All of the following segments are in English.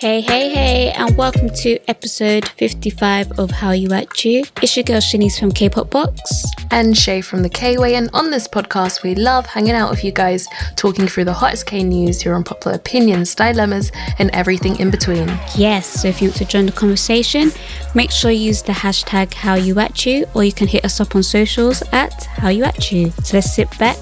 Hey, hey, hey, and welcome to episode 55 of Hallyu At U. It's your girl Shanice from K Pop Box. and Shai from the K Way. And on this podcast, we love hanging out with you guys, talking through the hottest K news, your unpopular opinions, dilemmas, and everything in between. Yes, so if you want to join the conversation, make sure you use the hashtag Hallyu At U, or you can hit us up on socials at Hallyu At U. So let's sit back,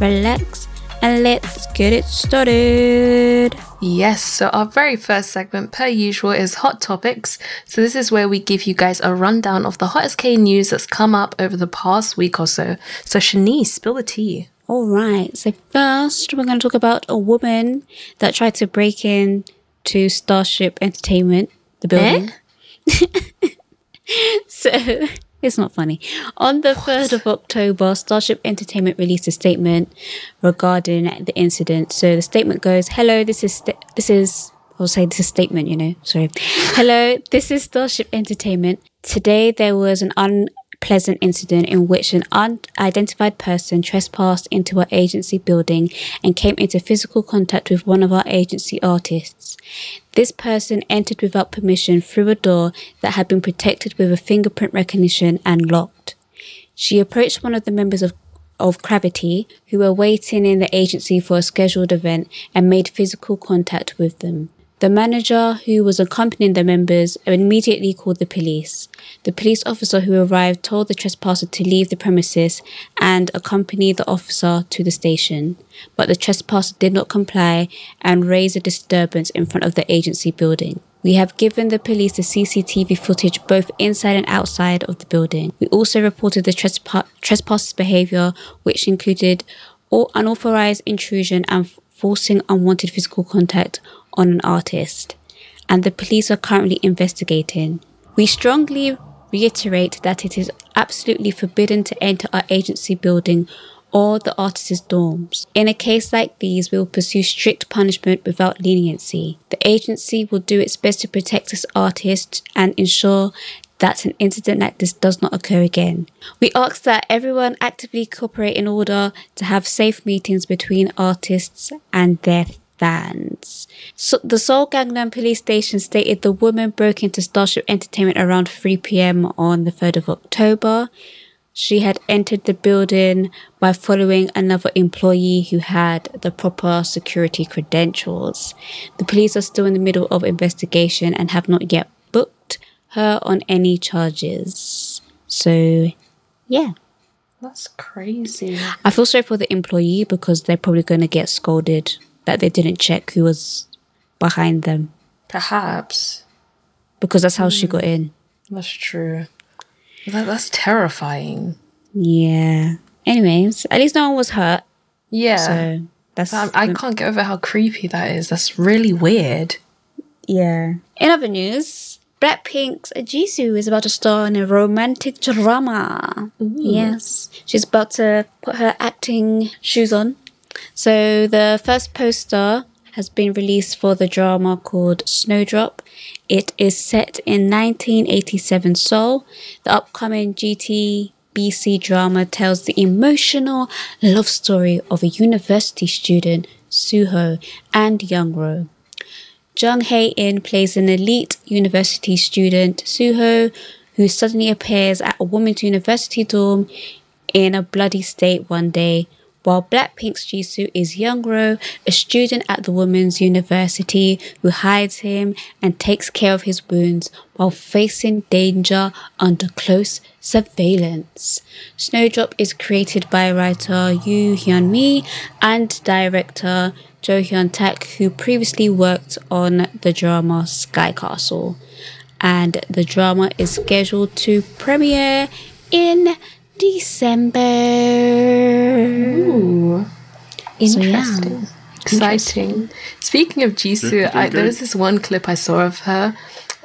relax, and let's get it started. Yes, so our very first segment, per usual, is Hot Topics. So this is where we give you guys a rundown of the hottest K news that's come up over the past week or so. So Shanice, spill the tea. All right. So first, we're going to talk about a woman that tried to break in to Starship Entertainment, the eh? building. so it's not funny. On the third of October, Starship Entertainment released a statement regarding the incident. So the statement goes, "Hello, this is st- this is." I'll say this is statement, you know. Sorry. Hello, this is Starship Entertainment. Today there was an unpleasant incident in which an unidentified person trespassed into our agency building and came into physical contact with one of our agency artists. This person entered without permission through a door that had been protected with a fingerprint recognition and locked. She approached one of the members of of Gravity who were waiting in the agency for a scheduled event and made physical contact with them. The manager who was accompanying the members immediately called the police. The police officer who arrived told the trespasser to leave the premises and accompany the officer to the station. But the trespasser did not comply and raised a disturbance in front of the agency building. We have given the police the CCTV footage both inside and outside of the building. We also reported the trespa- trespasser's behavior, which included unauthorized intrusion and forcing unwanted physical contact on an artist. And the police are currently investigating. We strongly reiterate that it is absolutely forbidden to enter our agency building or the artist's dorms. In a case like these, we will pursue strict punishment without leniency. The agency will do its best to protect its artists and ensure that an incident like this does not occur again. We ask that everyone actively cooperate in order to have safe meetings between artists and their fans. So the Seoul Gangnam police station stated the woman broke into Starship Entertainment around 3 p.m. on the 3rd of October. She had entered the building by following another employee who had the proper security credentials. The police are still in the middle of investigation and have not yet booked her on any charges. So, yeah. That's crazy. I feel sorry for the employee because they're probably going to get scolded that they didn't check who was behind them Perhaps. because that's how she hmm. got in. That's true. That, that's terrifying. Yeah. Anyways, at least no one was hurt. Yeah. So that's um, I, I can't get over how creepy that is. That's really weird. yeah. In other news, Blackpink's Jisoo is about to star in a romantic drama. Yes, she's about to put her acting shoes on. So the first poster has been released for the drama called Snowdrop. It is set in 1987 Seoul. The upcoming JTBC drama tells the emotional love story of a university student, Suho, and Youngro. Jung Hae In plays an elite university student, Suho, who suddenly appears at a women's university dorm in a bloody state one day, while Blackpink's Jisoo is Youngro, a student at the women's university who hides him and takes care of his wounds while facing danger under close surveillance. Snowdrop is created by writer Yoo Hyun Mi and director Jo Hyun Tak, who previously worked on the drama Sky Castle. And the drama is scheduled to premiere in December. Ooh. So, yeah. Interesting. Exciting. Speaking of Jisoo, I, there was this one clip I saw of her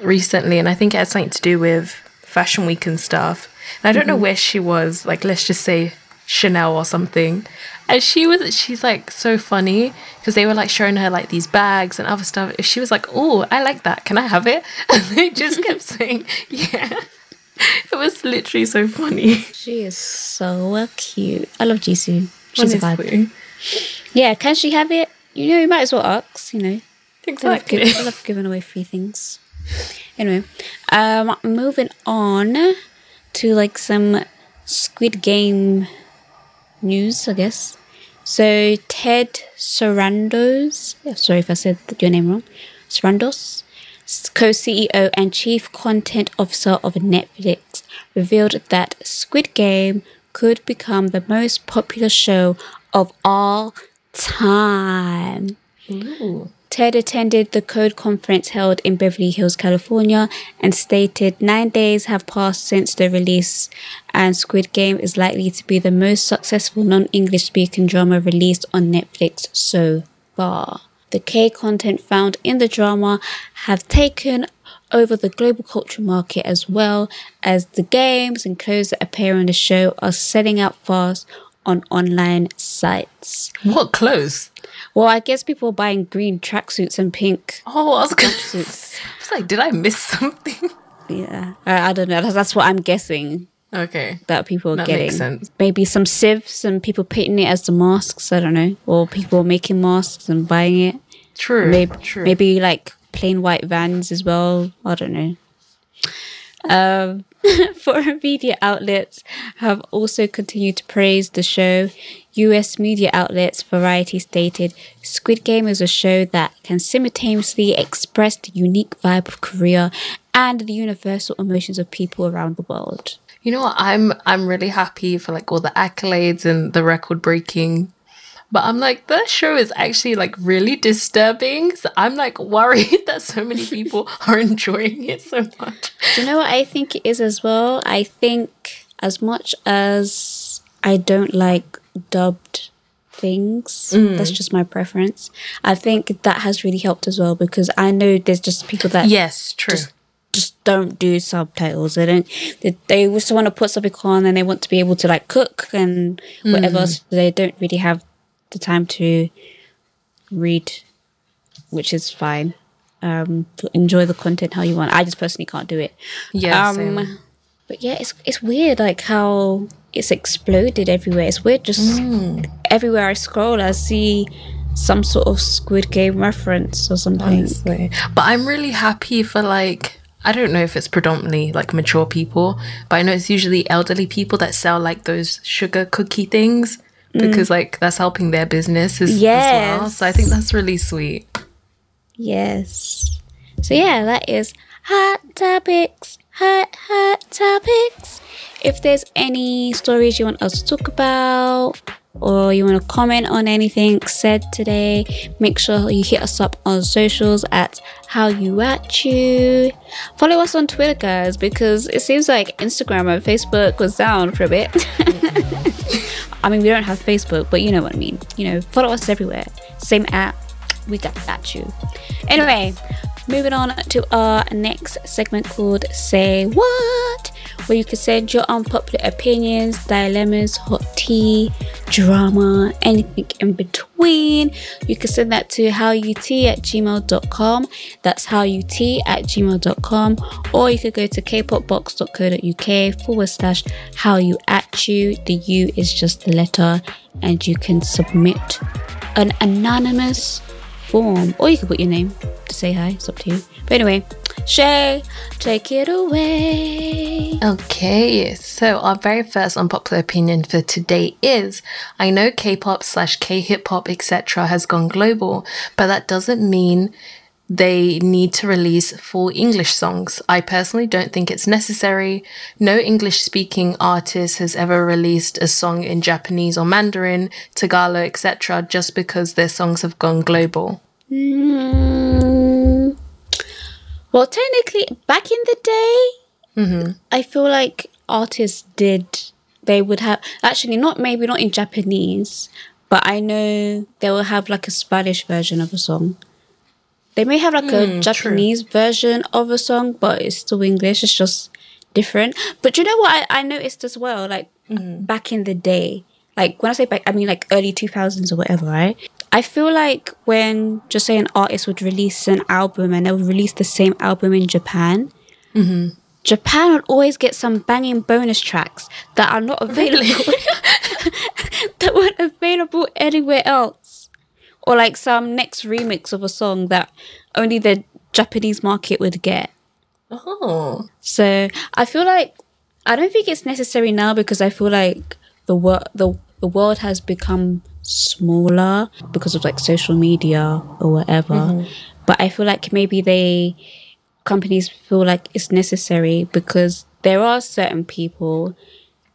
recently, and I think it had something to do with Fashion Week and stuff. And I don't know mm-hmm. where she was, like, let's just say Chanel or something. And she was, she's like so funny because they were like showing her like these bags and other stuff. She was like, oh, I like that. Can I have it? And they just kept saying, yeah. It was literally so funny. She is so cute. I love Jisoo. She's a vibe. Yeah, can she have it? You know, you might as well ask, you know. exactly. I love, I love giving away free things. Anyway, um, moving on to like some Squid Game news, I guess. So Ted Sarandos, sorry if I said your name wrong, Sarandos, co-CEO and chief content officer of Netflix, revealed that Squid Game could become the most popular show of all time. Ooh. Ted attended the Code conference held in Beverly Hills, California, and stated nine days have passed since the release, and Squid Game is likely to be the most successful non English speaking drama released on Netflix so far. The K content found in the drama have taken over the global culture market as well as the games and clothes that appear on the show are selling out fast on online sites. What clothes? Well, I guess people are buying green tracksuits and pink Oh, I was, gonna, I was like, did I miss something? yeah, I, I don't know. That's, that's what I'm guessing Okay. that people are That getting. makes sense. Maybe some sieves and people painting it as the masks. I don't know, or people making masks and buying it. True. Maybe True. maybe like plain white vans as well. I don't know. Um, foreign media outlets have also continued to praise the show. US media outlets Variety stated Squid Game is a show that can simultaneously express the unique vibe of Korea and the universal emotions of people around the world. You know what? I'm I'm really happy for like all the accolades and the record breaking. But I'm like, the show is actually like really disturbing. So I'm like worried that so many people are enjoying it so much. Do you know what I think it is as well? I think as much as I don't like dubbed things, mm. that's just my preference. I think that has really helped as well because I know there's just people that Yes, true. just just don't do subtitles. They don't. They, they just want to put something on and they want to be able to like cook and whatever. So they don't really have the time to read, which is fine. Um, enjoy the content how you want. I just personally can't do it. yeah, Um, but yeah, it's it's weird like how it's exploded everywhere. It's weird just everywhere I scroll, I see some sort of Squid Game reference or something. honestly. But I'm really happy for like I don't know if it's predominantly like mature people, but I know it's usually elderly people that sell like those sugar cookie things mm. because like that's helping their business as, as well. So I think that's really sweet. Yes. So yeah, that is hot topics. Hot hot topics. If there's any stories you want us to talk about or you want to comment on anything said today, make sure you hit us up on socials at hallyu at u. Follow us on Twitter, guys, because it seems like Instagram and Facebook was down for a bit. I mean, we don't have Facebook, but you know what I mean. You know, follow us everywhere. Same app. We got that you. Anyway, moving on to our next segment called Say What, where you can send your unpopular opinions, dilemmas, hot tea, drama, anything in between. You can send that to Hallyutea at gmail.com. That's Hallyutea at gmail.com. Or you could go to kpopbox.co.uk forward slash how you at you. The U is just the letter, and you can submit an anonymous form, or you can put your name to say hi. It's up to you. But anyway, Shai, take it away. Okay, so our very first unpopular opinion for today is I know K pop slash K hip hop etc. has gone global, but that doesn't mean they need to release full English songs. I personally don't think it's necessary. No English speaking artist has ever released a song in Japanese or Mandarin, Tagalog, etc., just because their songs have gone global. Mm, well, technically, back in the day, I feel like artists did. They would have actually not maybe not in Japanese, but I know they will have like a Spanish version of a song. They may have like a hmm, Japanese version of a song, but it's still English. It's just different. But you know what I, I noticed as well, like hmm. back in the day, like when I say back, I mean like early 2000s or whatever, right? I feel like when just say an artist would release an album and they would release the same album in Japan, mm-hmm. Japan would always get some banging bonus tracks that are not available, that weren't available anywhere else. Or like some next remix of a song that only the Japanese market would get. Oh. So I feel like I don't think it's necessary now because I feel like the world the the world has become smaller because of like social media or whatever. Mm-hmm. But I feel like maybe they companies feel like it's necessary because there are certain people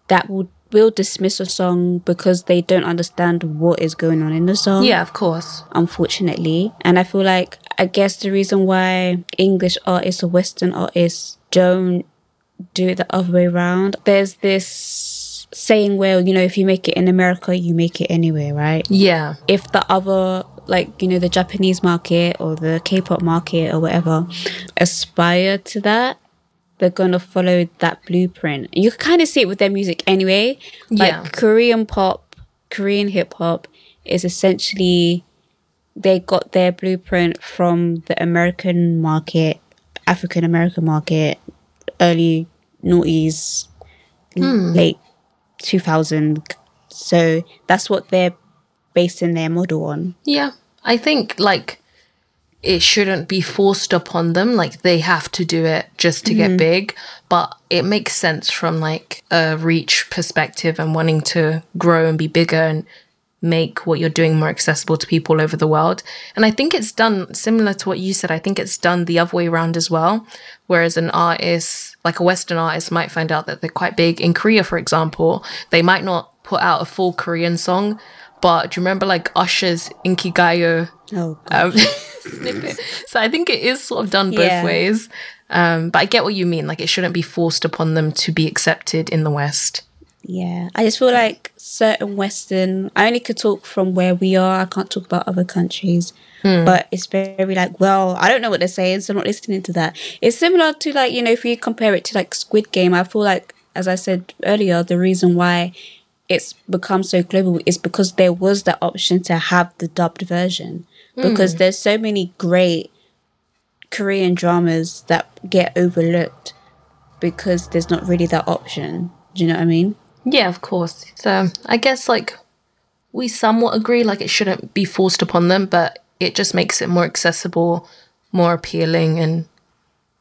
that will will dismiss a song because they don't understand what is going on in the song. Yeah, of course. Unfortunately. And I feel like I guess the reason why English artists or Western artists don't do it the other way around, there's this saying where, you know, if you make it in America, you make it anywhere, right? Yeah. If the other like you know the Japanese market or the K-pop market or whatever aspire to that, they're gonna follow that blueprint. You can kind of see it with their music anyway. Like yeah. Korean pop, Korean hip hop is essentially they got their blueprint from the American market, African American market, early noughties, hmm. late two thousand. So that's what they're basing their model on. Yeah. I think like it shouldn't be forced upon them like they have to do it just to mm-hmm. get big. But it makes sense from like a reach perspective and wanting to grow and be bigger and make what you're doing more accessible to people all over the world. And i think it's done similar to what you said i think it's done the other way around as well. Whereas an artist like a western artist might find out that they're quite big. In korea for example they might not put out a full korean song but do you remember like Usher's Inkigayo? Oh, um, so I think it is sort of done both yeah. ways. Um, but I get what you mean. Like it shouldn't be forced upon them to be accepted in the West. Yeah, I just feel like certain Western. I only could talk from where we are. I can't talk about other countries. Hmm. But it's very like, well, I don't know what they're saying, so I'm not listening to that. It's similar to like, you know, if you compare it to like Squid Game, I feel like, as I said earlier, the reason why it's become so global is because there was that option to have the dubbed version because mm. there's so many great Korean dramas that get overlooked because there's not really that option. Do you know what I mean? Yeah, of course. So I guess like we somewhat agree like it shouldn't be forced upon them, but it just makes it more accessible, more appealing and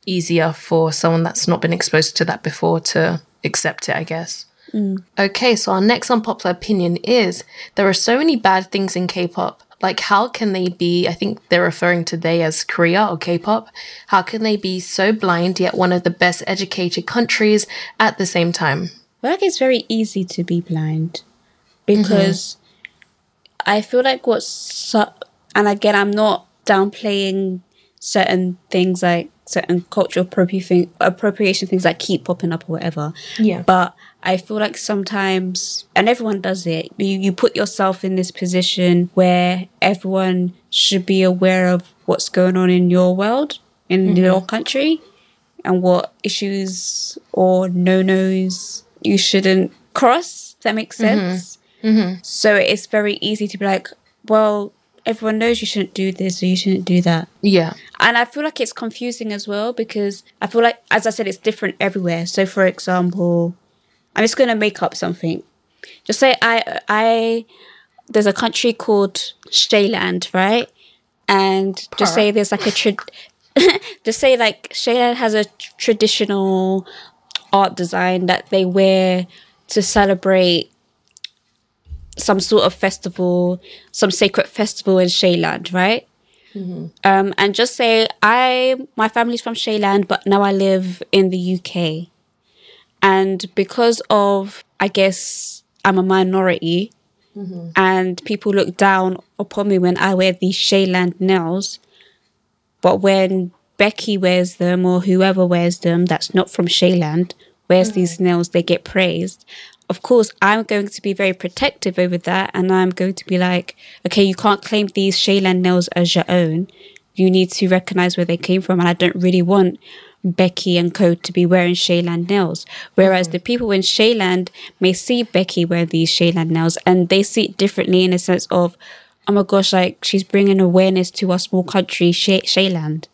easier for someone that's not been exposed to that before to accept it, I guess. Mm. Okay, so our next unpopular opinion is there are so many bad things in K pop. Like, how can they be? I think they're referring to they as Korea or K pop. How can they be so blind yet one of the best educated countries at the same time? Well, it's very easy to be blind because mm-hmm. I feel like what's, so, and again, I'm not downplaying certain things like certain cultural appropriation, appropriation things that keep popping up or whatever. Yeah. But I feel like sometimes, and everyone does it, you, you put yourself in this position where everyone should be aware of what's going on in your world, in mm-hmm. your country, and what issues or no nos you shouldn't cross. That make mm-hmm. sense? Mm-hmm. Mm-hmm. So it's very easy to be like, well, everyone knows you shouldn't do this or you shouldn't do that. Yeah. And I feel like it's confusing as well because I feel like, as I said, it's different everywhere. So, for example, I'm just going to make up something. Just say I, I, there's a country called Shayland, right? And just say there's like a, tra- just say like Shayland has a traditional art design that they wear to celebrate some sort of festival, some sacred festival in Shayland, right? Mm-hmm. Um, and just say I, my family's from Shayland, but now I live in the UK, and because of, I guess, I'm a minority, mm-hmm. and people look down upon me when I wear these Shayland nails, but when Becky wears them or whoever wears them that's not from Shayland wears mm-hmm. these nails, they get praised of course, I'm going to be very protective over that. And I'm going to be like, okay, you can't claim these Shayland nails as your own. You need to recognize where they came from. And I don't really want Becky and Co to be wearing Shayland nails. Whereas mm-hmm. the people in Shayland may see Becky wear these Shayland nails and they see it differently in a sense of, oh my gosh, like she's bringing awareness to our small country, Shay- Shayland.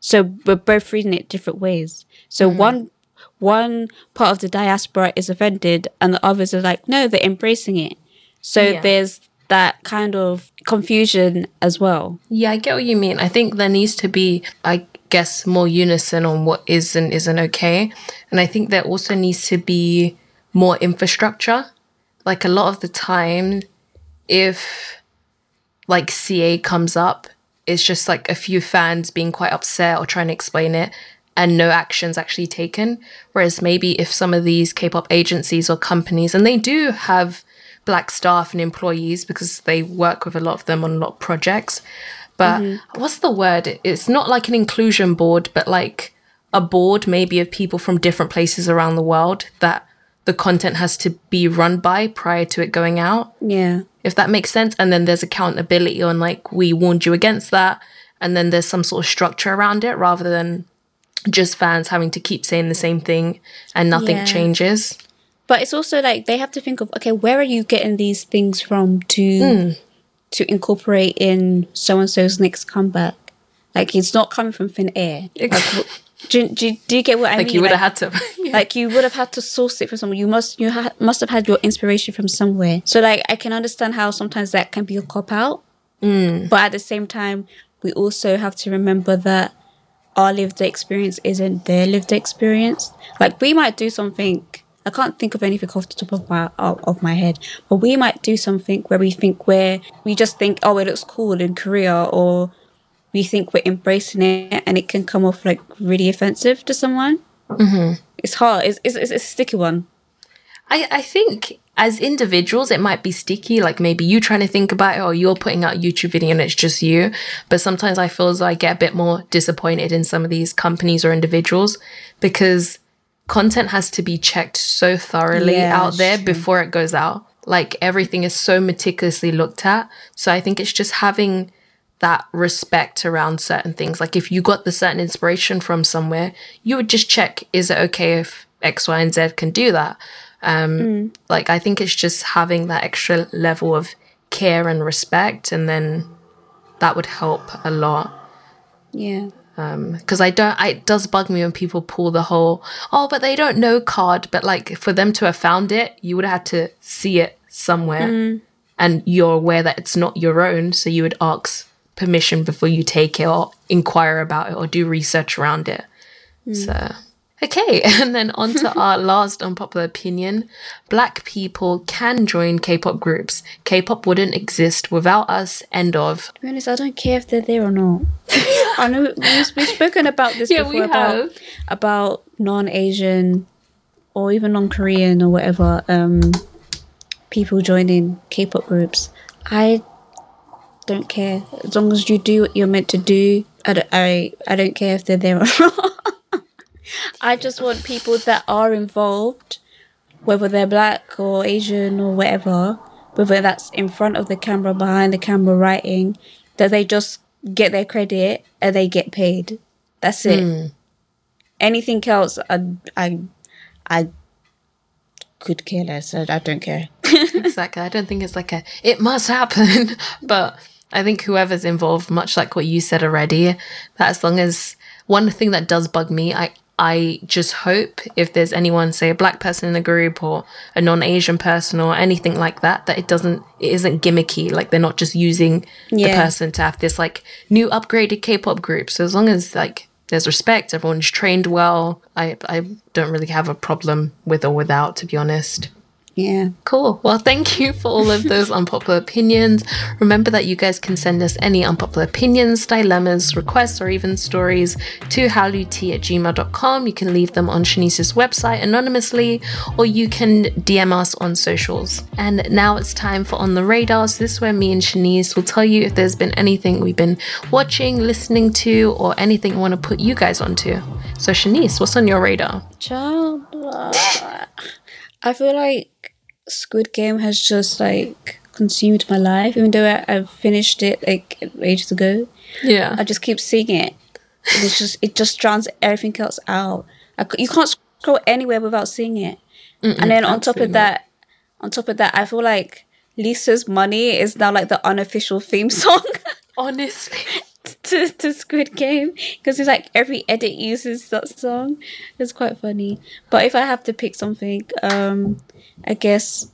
So we're both reading it different ways. So mm-hmm. one one part of the diaspora is offended and the others are like, no, they're embracing it. So yeah. there's that kind of confusion as well. Yeah, I get what you mean. I think there needs to be, I guess, more unison on what is and isn't okay. And I think there also needs to be more infrastructure. Like a lot of the time, if like CA comes up, it's just like a few fans being quite upset or trying to explain it and no actions actually taken. Whereas maybe if some of these K pop agencies or companies, and they do have black staff and employees because they work with a lot of them on a lot of projects. But mm-hmm. what's the word? It's not like an inclusion board, but like a board maybe of people from different places around the world that the content has to be run by prior to it going out. Yeah. If that makes sense. And then there's accountability on like, we warned you against that. And then there's some sort of structure around it rather than just fans having to keep saying the same thing and nothing yeah. changes. But it's also like they have to think of okay, where are you getting these things from to mm. to incorporate in so and so's next comeback? Like it's not coming from thin air. Like, do, do, do you get what I like mean? You would like, have had to. yeah. Like you would have had to source it from somewhere. You must you ha- must have had your inspiration from somewhere. So like I can understand how sometimes that can be a cop out, mm. but at the same time, we also have to remember that our lived experience isn't their lived experience. Like we might do something I can't think of anything off the top of my of my head, but we might do something where we think we're we just think, oh, it looks cool in Korea, or we think we're embracing it, and it can come off like really offensive to someone. Mm-hmm. It's hard. It's, it's, it's a sticky one. I I think as individuals, it might be sticky. Like maybe you trying to think about it, or you're putting out a YouTube video and it's just you. But sometimes I feel as though I get a bit more disappointed in some of these companies or individuals because content has to be checked so thoroughly yeah, out there true. before it goes out. Like everything is so meticulously looked at. So I think it's just having that respect around certain things. Like if you got the certain inspiration from somewhere, you would just check is it okay if X, Y, and Z can do that? Um, mm. Like I think it's just having that extra level of care and respect, and then that would help a lot. Yeah because um, I don't. I, it does bug me when people pull the whole "oh, but they don't know" card. But like for them to have found it, you would have had to see it somewhere, mm. and you're aware that it's not your own, so you would ask permission before you take it or inquire about it or do research around it. Mm. So Okay, and then on to our last unpopular opinion. Black people can join K-pop groups. K-pop wouldn't exist without us. End of. To be honest, I don't care if they're there or not. I know we've, we've spoken about this yeah, before about about non-Asian or even non-Korean or whatever um, people joining K-pop groups. I don't care as long as you do what you're meant to do. I don't, I, I don't care if they're there or not. I just want people that are involved, whether they're black or Asian or whatever, whether that's in front of the camera, behind the camera, writing, that they just get their credit and they get paid. That's it. Mm. Anything else, I, I, I could care less. I, I don't care. exactly. I don't think it's like a it must happen, but I think whoever's involved, much like what you said already, that as long as one thing that does bug me, I I just hope if there's anyone, say a black person in the group or a non-Asian person or anything like that, that it doesn't, it isn't gimmicky. Like they're not just using yeah. the person to have this like new upgraded K-pop group. So as long as like there's respect, everyone's trained well, I I don't really have a problem with or without, to be honest. Yeah. Cool. Well, thank you for all of those unpopular opinions. Remember that you guys can send us any unpopular opinions, dilemmas, requests, or even stories to Hallyutea at gmail.com. You can leave them on Shanice's website anonymously, or you can DM us on socials. And now it's time for On the Radars. This is where me and Shanice will tell you if there's been anything we've been watching, listening to, or anything we want to put you guys onto. So, Shanice, what's on your radar? Child. I feel like Squid Game has just like consumed my life, even though I, I finished it like ages ago. Yeah, I just keep seeing it. It's just it just drowns everything else out. I, you can't scroll anywhere without seeing it. Mm-mm, and then on top of that, on top of that, I feel like Lisa's money is now like the unofficial theme song. Honestly. to, to Squid Game because it's like every edit uses that song. It's quite funny. But if I have to pick something, um, I guess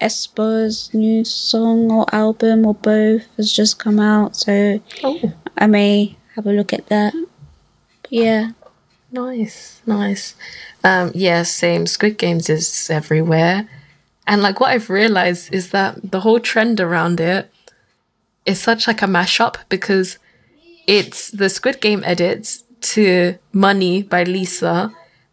aespa's new song or album or both has just come out, so Oh, I may have a look at that. But yeah. nice, nice. Um, yeah, same. Squid Games is everywhere. And like what I've realized is that the whole trend around it is such like a mashup because it's the Squid Game edits to Money by Lisa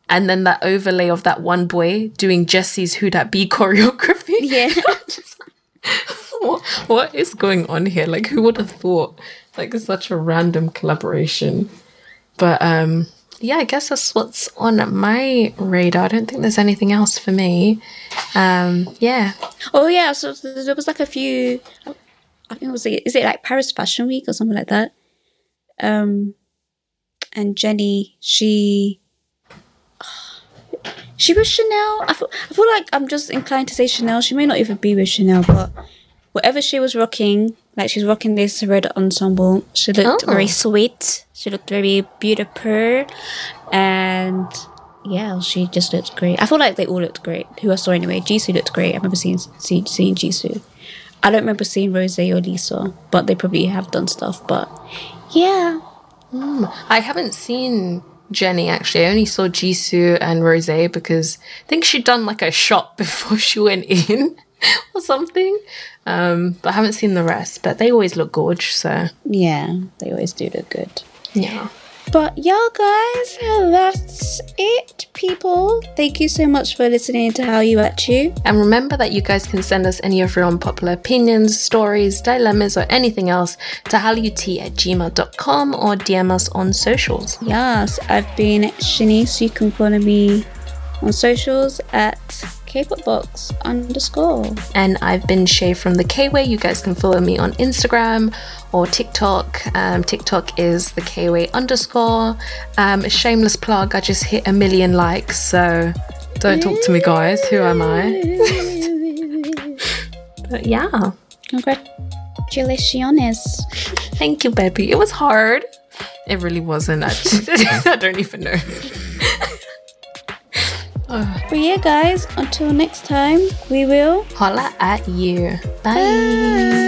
and then that overlay of that one boy doing Jessi's Who Dat B choreography. Yeah. what, what is going on here? Like, who would have thought? Like, it's such a random collaboration. But um, yeah, I guess that's what's on my radar. I don't think there's anything else for me. Um, yeah. Oh yeah, so there was like a few. I think it was is it like Paris Fashion Week or something like that. Um, and Jennie, she, she was Chanel. I feel, I feel like I'm just inclined to say Chanel. She may not even be with Chanel, but whatever she was rocking, like she's rocking this red ensemble. She looked Oh. very sweet. She looked very beautiful, and yeah, she just looked great. I feel like they all looked great. Who I saw anyway. Jisoo looked great. I remember seeing see, seeing Jisoo. I don't remember seeing Rose or Lisa, but they probably have done stuff. But yeah, I haven't seen Jennie actually. I only saw Jisoo and Rose because I think she'd done like a shot before she went in or something. Um, but I haven't seen the rest. But they always look gorge, so yeah, they always do look good. yeah. But yeah, guys, that's it, people. Thank you so much for listening to Hallyu At U. And remember that you guys can send us any of your unpopular opinions, stories, dilemmas, or anything else to Hallyutea at gmail.com or DM us on socials. Yes, I've been Shanice. You can follow me on socials at kpopbox underscore. And I've been Shai from the K Way. You guys can follow me on Instagram or TikTok. Um, TikTok is the K Way underscore. Um, shameless plug. I just hit a million likes, so don't talk to me, guys. Who am I? But yeah, Congratulations. thank you, baby. It was hard. It really wasn't. I, I don't even know. But yeah, guys, until next time, we will. Holla at you. Bye.